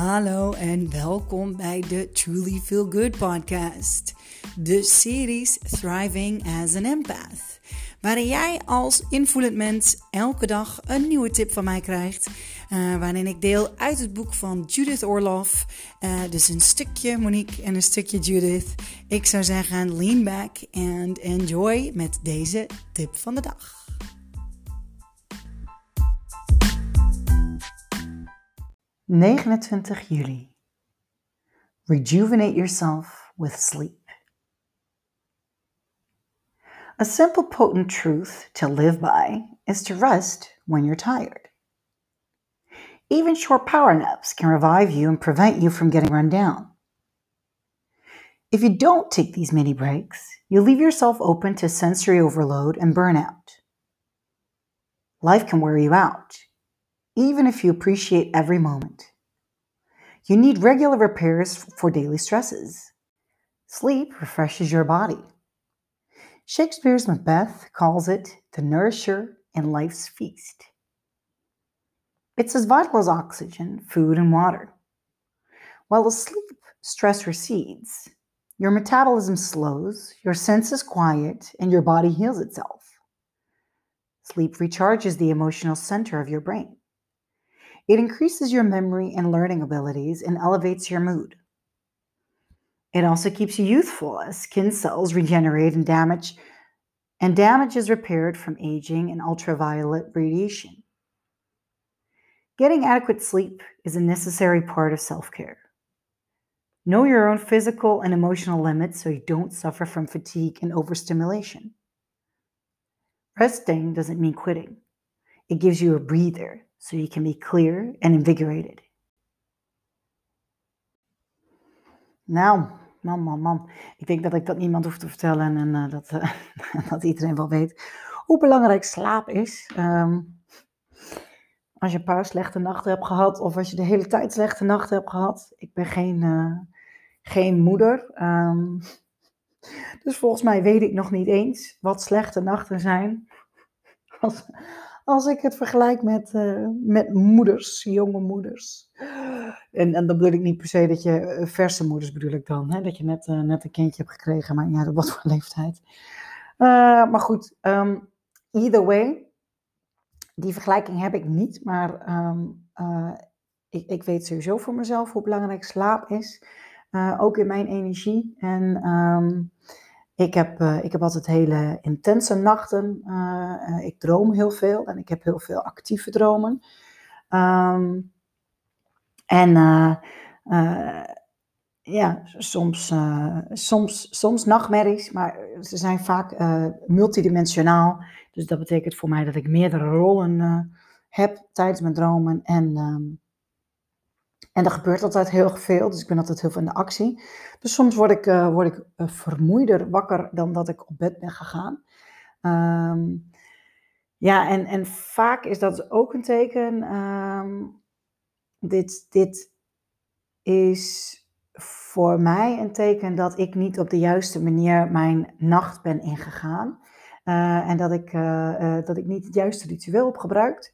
Hallo en welkom bij de Truly Feel Good podcast. De series Thriving as an Empath. Waarin jij als invoelend mens elke dag een nieuwe tip van mij krijgt. Uh, waarin ik deel uit het boek van Judith Orloff. Uh, dus een stukje Monique en een stukje Judith. Ik zou zeggen, lean back and enjoy met deze tip van de dag. 29 juli. Rejuvenate yourself with sleep. A simple, potent truth to live by is to rest when you're tired. Even short power naps can revive you and prevent you from getting run down. If you don't take these mini breaks, you leave yourself open to sensory overload and burnout. Life can wear you out even if you appreciate every moment. You need regular repairs for daily stresses. Sleep refreshes your body. Shakespeare's Macbeth calls it the nourisher in life's feast. It's as vital as oxygen, food, and water. While asleep, stress recedes. Your metabolism slows, your senses quiet, and your body heals itself. Sleep recharges the emotional center of your brain. It increases your memory and learning abilities and elevates your mood. It also keeps you youthful as skin cells regenerate and damage and damage is repaired from aging and ultraviolet radiation. Getting adequate sleep is a necessary part of self-care. Know your own physical and emotional limits so you don't suffer from fatigue and overstimulation. Resting doesn't mean quitting. It gives you a breather so you can be clear and invigorated. Nou, man, man, man. Ik denk dat ik dat niemand hoef te vertellen en uh, dat, uh, dat iedereen wel weet hoe belangrijk slaap is. Um, als je een paar slechte nachten hebt gehad of als je de hele tijd slechte nachten hebt gehad. Ik ben geen, uh, geen moeder. Um, dus volgens mij weet ik nog niet eens wat slechte nachten zijn. als ik het vergelijk met, uh, met moeders, jonge moeders. En, en dan bedoel ik niet per se dat je, uh, verse moeders bedoel ik dan, hè? dat je net, uh, net een kindje hebt gekregen, maar ja, wat voor leeftijd. maar goed, um, either way, die vergelijking heb ik niet, maar um, ik, ik weet sowieso voor mezelf hoe belangrijk slaap is. ook in mijn energie. En um, ik heb, uh, ik heb altijd hele intense nachten. Uh, ik droom heel veel en ik heb heel veel actieve dromen. Um, en ja, soms, soms, soms nachtmerries, maar ze zijn vaak multidimensionaal. Dus dat betekent voor mij dat ik meerdere rollen heb tijdens mijn dromen. En um, en er gebeurt altijd heel veel, dus ik ben altijd heel veel in de actie. Dus soms word ik, uh, word ik uh, vermoeider wakker dan dat ik op bed ben gegaan. Um, ja, en, en vaak is dat ook een teken. Um, dit, dit is voor mij een teken dat ik niet op de juiste manier mijn nacht ben ingegaan. Uh, en dat ik, dat ik niet het juiste ritueel heb gebruikt.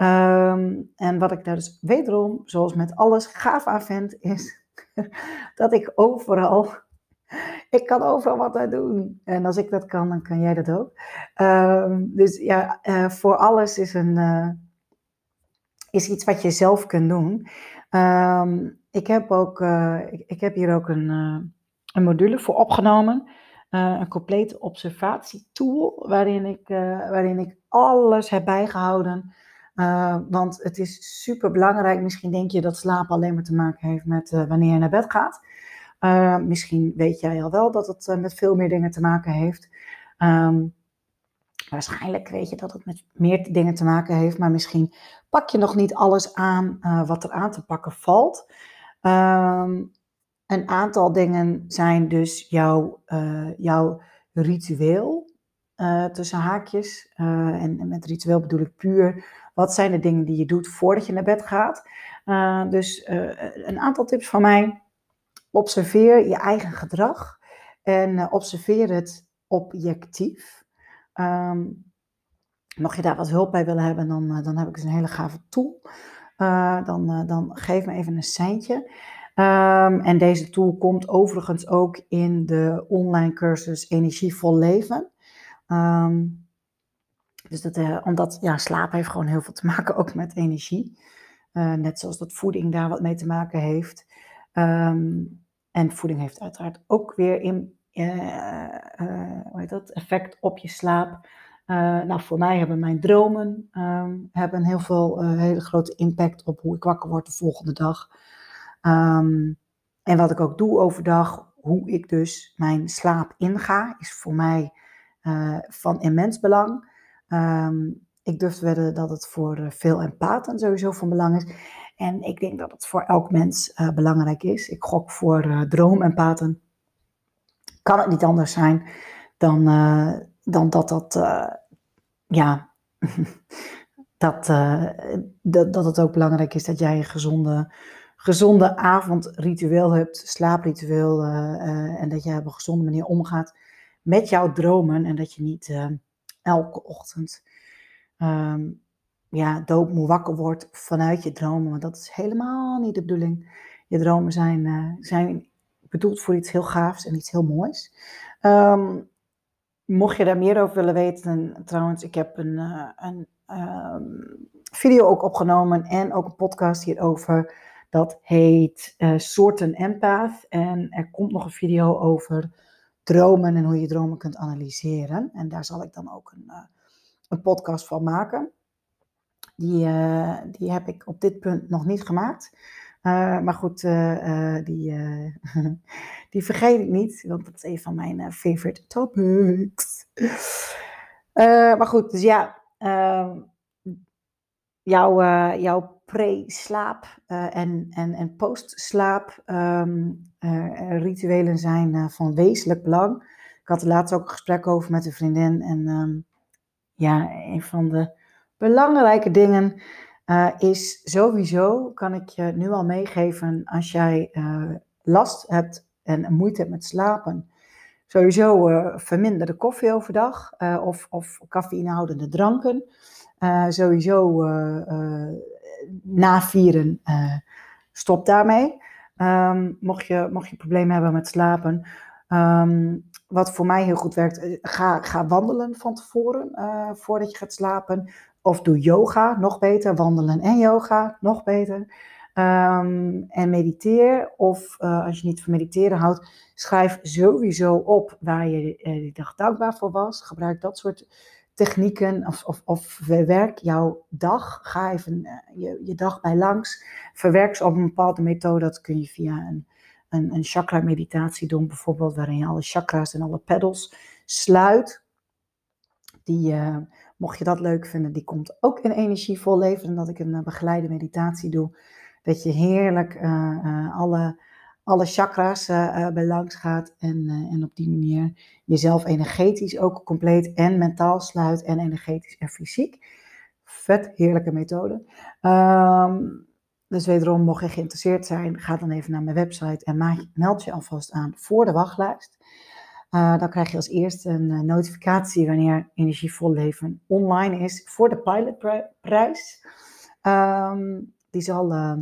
Um, en wat ik daar dus wederom, zoals met alles, gaaf aan vind, is dat ik overal, ik kan overal wat aan doen. En als ik dat kan, dan kan jij dat ook. Um, dus ja, uh, voor alles is, een, uh, is iets wat je zelf kunt doen. Um, ik, heb ook, ik, ik, heb hier ook een, een module voor opgenomen. een complete observatietool, waarin ik, waarin ik alles heb bijgehouden uh, want het is super belangrijk. Misschien denk je dat slaap alleen maar te maken heeft met uh, wanneer je naar bed gaat. Uh, misschien weet jij al wel dat het met veel meer dingen te maken heeft. Um, waarschijnlijk weet je dat het met meer dingen te maken heeft. Maar misschien pak je nog niet alles aan wat er aan te pakken valt. Um, een aantal dingen zijn dus jouw, jouw ritueel. Tussen haakjes. en, en met ritueel bedoel ik puur wat zijn de dingen die je doet voordat je naar bed gaat? Uh, dus een aantal tips van mij. Observeer je eigen gedrag en observeer het objectief. Um, mocht je daar wat hulp bij willen hebben, dan, dan heb ik dus een hele gave tool. dan, dan geef me even een seintje. Ehm, en deze tool komt overigens ook in de online cursus Energievol Leven. Ehm, dus dat, omdat ja, slaap heeft gewoon heel veel te maken ook met energie. net zoals dat voeding daar wat mee te maken heeft. Um, en voeding heeft uiteraard ook weer in, heet dat, effect op je slaap. Nou, voor mij hebben mijn dromen um, hebben heel veel hele grote impact op hoe ik wakker word de volgende dag. En wat ik ook doe overdag, hoe ik dus mijn slaap inga, is voor mij van immens belang. Um, ik durf te wedden dat het voor veel empathen sowieso van belang is. En ik denk dat het voor elk mens uh, belangrijk is. Ik gok voor uh, droomempaten. Kan het niet anders zijn dan, dan dat dat, ja, dat, dat, dat het ook belangrijk is dat jij een gezonde, gezonde avondritueel hebt, slaapritueel. en dat jij op een gezonde manier omgaat met jouw dromen. En dat je niet elke ochtend um, ja, doodmoe wakker wordt vanuit je dromen. Want dat is helemaal niet de bedoeling. Je dromen zijn, uh, zijn bedoeld voor iets heel gaafs en iets heel moois. Um, mocht je daar meer over willen weten, trouwens, ik heb een, uh, een video ook opgenomen en ook een podcast hierover. Dat heet uh, Soorten Empath. En er komt nog een video over dromen en hoe je dromen kunt analyseren. En daar zal ik dan ook een, een podcast van maken. Die, uh, die heb ik op dit punt nog niet gemaakt. Uh, maar goed, die, die vergeet ik niet, want dat is een van mijn favorite topics. maar goed, dus ja, ehm, jouw, jouw pre-slaap en, en, en post-slaap um, rituelen zijn van wezenlijk belang. Ik had er laatst ook een gesprek over met een vriendin en um, ja, een van de belangrijke dingen is sowieso, kan ik je nu al meegeven, als jij last hebt en moeite hebt met slapen, sowieso verminder de koffie overdag of, of cafeïnehoudende dranken. sowieso na vieren, stop daarmee. Um, mocht, je, mocht je problemen hebben met slapen. Um, wat voor mij heel goed werkt, ga, ga wandelen van tevoren voordat je gaat slapen. Of doe yoga, nog beter. Wandelen en yoga, nog beter. Um, en mediteer. Of uh, als je niet van mediteren houdt, schrijf sowieso op waar je uh, die dag dankbaar voor was. Gebruik dat soort technieken. Of, of, of verwerk jouw dag. Ga even uh, je, je dag bij langs. Verwerk ze op een bepaalde methode. Dat kun je via een, een, een chakra meditatie doen. Bijvoorbeeld waarin je alle chakras en alle pedals sluit. Die Mocht je dat leuk vinden, die komt ook in energievol leven. En dat ik een uh, begeleide meditatie doe. Dat je heerlijk alle, alle chakra's bij langs gaat. En, en op die manier jezelf energetisch ook compleet en mentaal sluit. En energetisch en fysiek. Vet heerlijke methode. Um, dus wederom, mocht je geïnteresseerd zijn, ga dan even naar mijn website en meld je alvast aan voor de wachtlijst. Uh, dan krijg je als eerste een uh, notificatie wanneer Energievol Leven online is voor de pilotprijs. Um, die, zal, uh,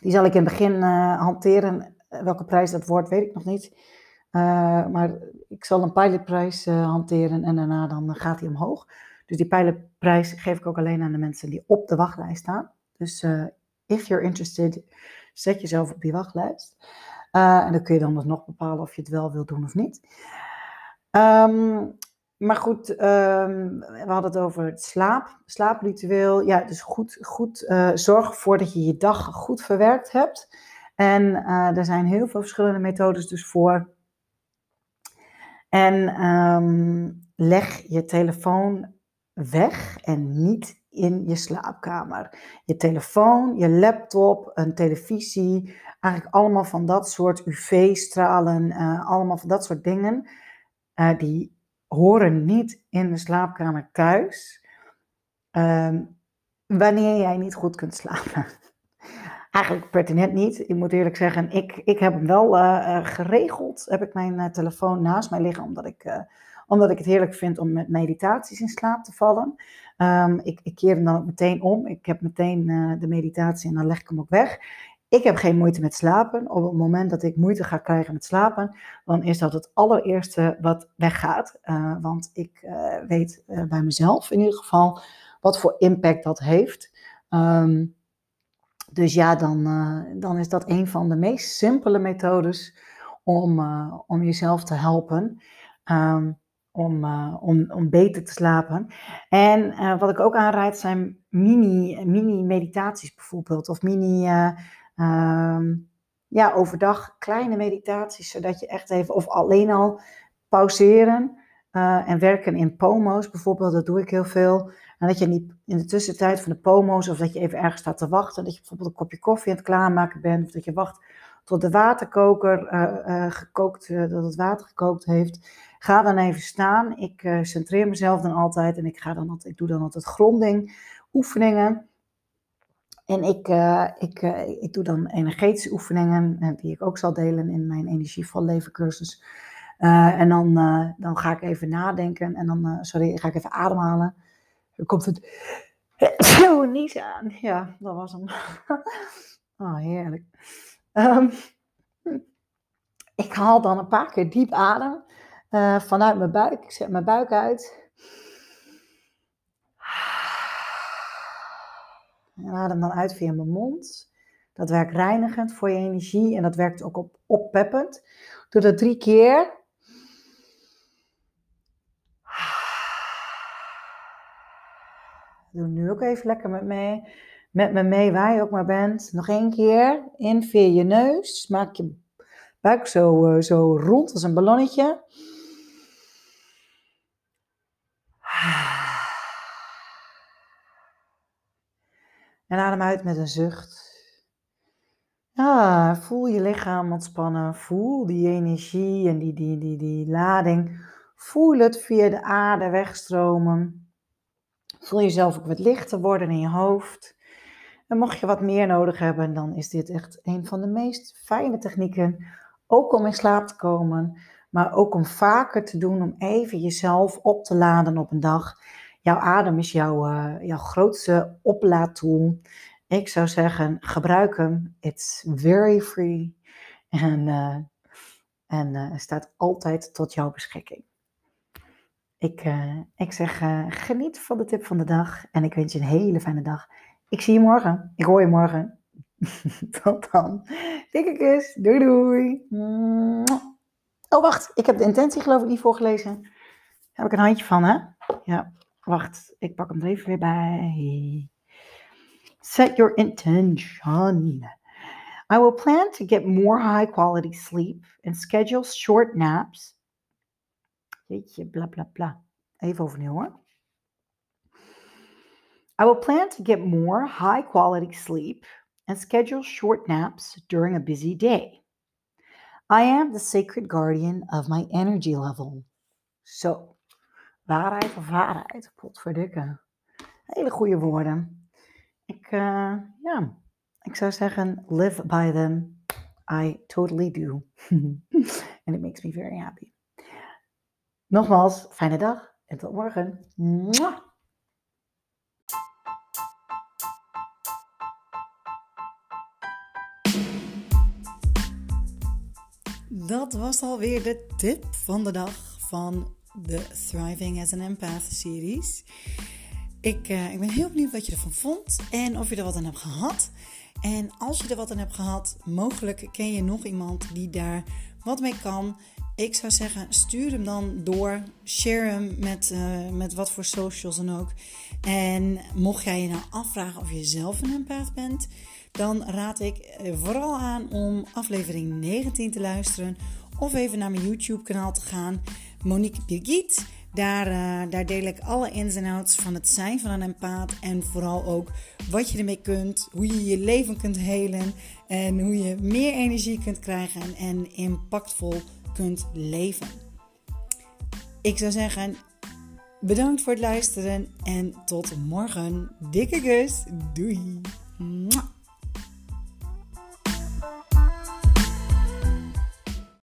die zal ik in het begin uh, hanteren. Welke prijs dat wordt, weet ik nog niet. Uh, maar ik zal een pilotprijs hanteren en daarna dan gaat hij omhoog. Dus die pilotprijs geef ik ook alleen aan de mensen die op de wachtlijst staan. Dus if you're interested, zet jezelf op die wachtlijst. En dan kun je dan dus nog bepalen of je het wel wilt doen of niet. Um, maar goed, um, we hadden het over het slaap, slaapritueel. Ja, dus goed, goed uh, zorg ervoor dat je je dag goed verwerkt hebt. En uh, er zijn heel veel verschillende methodes dus voor. En um, leg je telefoon weg en niet in je slaapkamer. Je telefoon, je laptop, een televisie, eigenlijk allemaal van dat soort UV-stralen, uh, allemaal van dat soort dingen, die horen niet in de slaapkamer thuis, uh, wanneer jij niet goed kunt slapen. Eigenlijk pertinent niet. Ik moet eerlijk zeggen, ik, ik heb hem wel uh, geregeld. Heb ik mijn telefoon naast mij liggen, omdat ik omdat ik het heerlijk vind om met meditaties in slaap te vallen. Ehm, ik, ik, keer hem dan ook meteen om. Ik heb meteen de meditatie en dan leg ik hem ook weg. Ik heb geen moeite met slapen. Op het moment dat ik moeite ga krijgen met slapen, dan is dat het allereerste wat weggaat. Uh, want ik uh, weet bij mezelf in ieder geval wat voor impact dat heeft. Um, dus ja, dan, dan is dat een van de meest simpele methodes om, om jezelf te helpen. Um, om, om, om beter te slapen. En wat ik ook aanraad zijn mini, mini meditaties bijvoorbeeld. Of mini, uh, ja, overdag kleine meditaties. Zodat je echt even, of alleen al pauzeren en werken in pomo's bijvoorbeeld. Dat doe ik heel veel. En dat je niet in de tussentijd van de pomo's, of dat je even ergens staat te wachten. Dat je bijvoorbeeld een kopje koffie aan het klaarmaken bent. Of dat je wacht tot de waterkoker gekookt, dat het water gekookt heeft. Ga dan even staan. Ik centreer mezelf dan altijd en ik, ga dan altijd, ik doe dan altijd gronding, oefeningen. En ik, uh, ik, uh, ik doe dan energetische oefeningen, die ik ook zal delen in mijn energievol leven cursus. en dan, dan ga ik even nadenken en dan, sorry, ga ik even ademhalen. Dan komt het zo niet aan. Ja, dat was hem. oh, heerlijk. Um, ik haal dan een paar keer diep adem. Vanuit mijn buik. Ik zet mijn buik uit. En adem dan uit via mijn mond. Dat werkt reinigend voor je energie en dat werkt ook op, oppeppend. Doe dat drie keer. Doe nu ook even lekker met, mee, met me mee waar je ook maar bent. Nog één keer. In via je neus. Maak je buik zo, uh, zo rond als een ballonnetje. En adem uit met een zucht. Voel je lichaam ontspannen. Voel die energie en die, die, die, die lading. Voel het via de aarde wegstromen. Voel jezelf ook wat lichter worden in je hoofd. En mocht je wat meer nodig hebben, dan is dit echt een van de meest fijne technieken. Ook om in slaap te komen, maar ook om vaker te doen, om even jezelf op te laden op een dag. Jouw adem is jouw, uh, jouw grootste oplaadtool. Ik zou zeggen, gebruik hem. It's very free. En, uh, en uh, staat altijd tot jouw beschikking. Ik, ik zeg, geniet van de tip van de dag. En ik wens je een hele fijne dag. Ik zie je morgen. Ik hoor je morgen. Tot dan. Dikke kus. Doei doei. Oh, wacht. Ik heb de intentie geloof ik niet voorgelezen. Daar heb ik een handje van, hè? Ja. Wacht, ik pak hem er even weer bij. Set your intention. I will plan to get more high quality sleep and schedule short naps. Jeetje, bla bla bla. Even overnieuw hoor. I will plan to get more high quality sleep and schedule short naps during a busy day. I am the sacred guardian of my energy level. So, Waarheid of waarheid? Potverdikke. Hele goede woorden. Ik, uh, ja, ik zou zeggen, live by them. I totally do. And it makes me very happy. Nogmaals, fijne dag en tot morgen. Mwah! Dat was alweer de tip van de dag van de Thriving as an Empath series. Ik, uh, ik ben heel benieuwd wat je ervan vond en of je er wat aan hebt gehad. En als je er wat aan hebt gehad, mogelijk ken je nog iemand die daar wat mee kan. Ik zou zeggen, stuur hem dan door. Share hem met, uh, met wat voor socials dan ook. En mocht jij je nou afvragen of je zelf een empath bent, dan raad ik eh, vooral aan om aflevering 19 te luisteren. Of even naar mijn YouTube kanaal te gaan. Monique Birgit. Daar, uh, daar deel ik alle ins en outs van het zijn van een empaat. En vooral ook wat je ermee kunt. Hoe je je leven kunt helen. En hoe je meer energie kunt krijgen. En, impactvol kunt leven. Ik zou zeggen, bedankt voor het luisteren. En tot morgen. Dikke kus. Doei.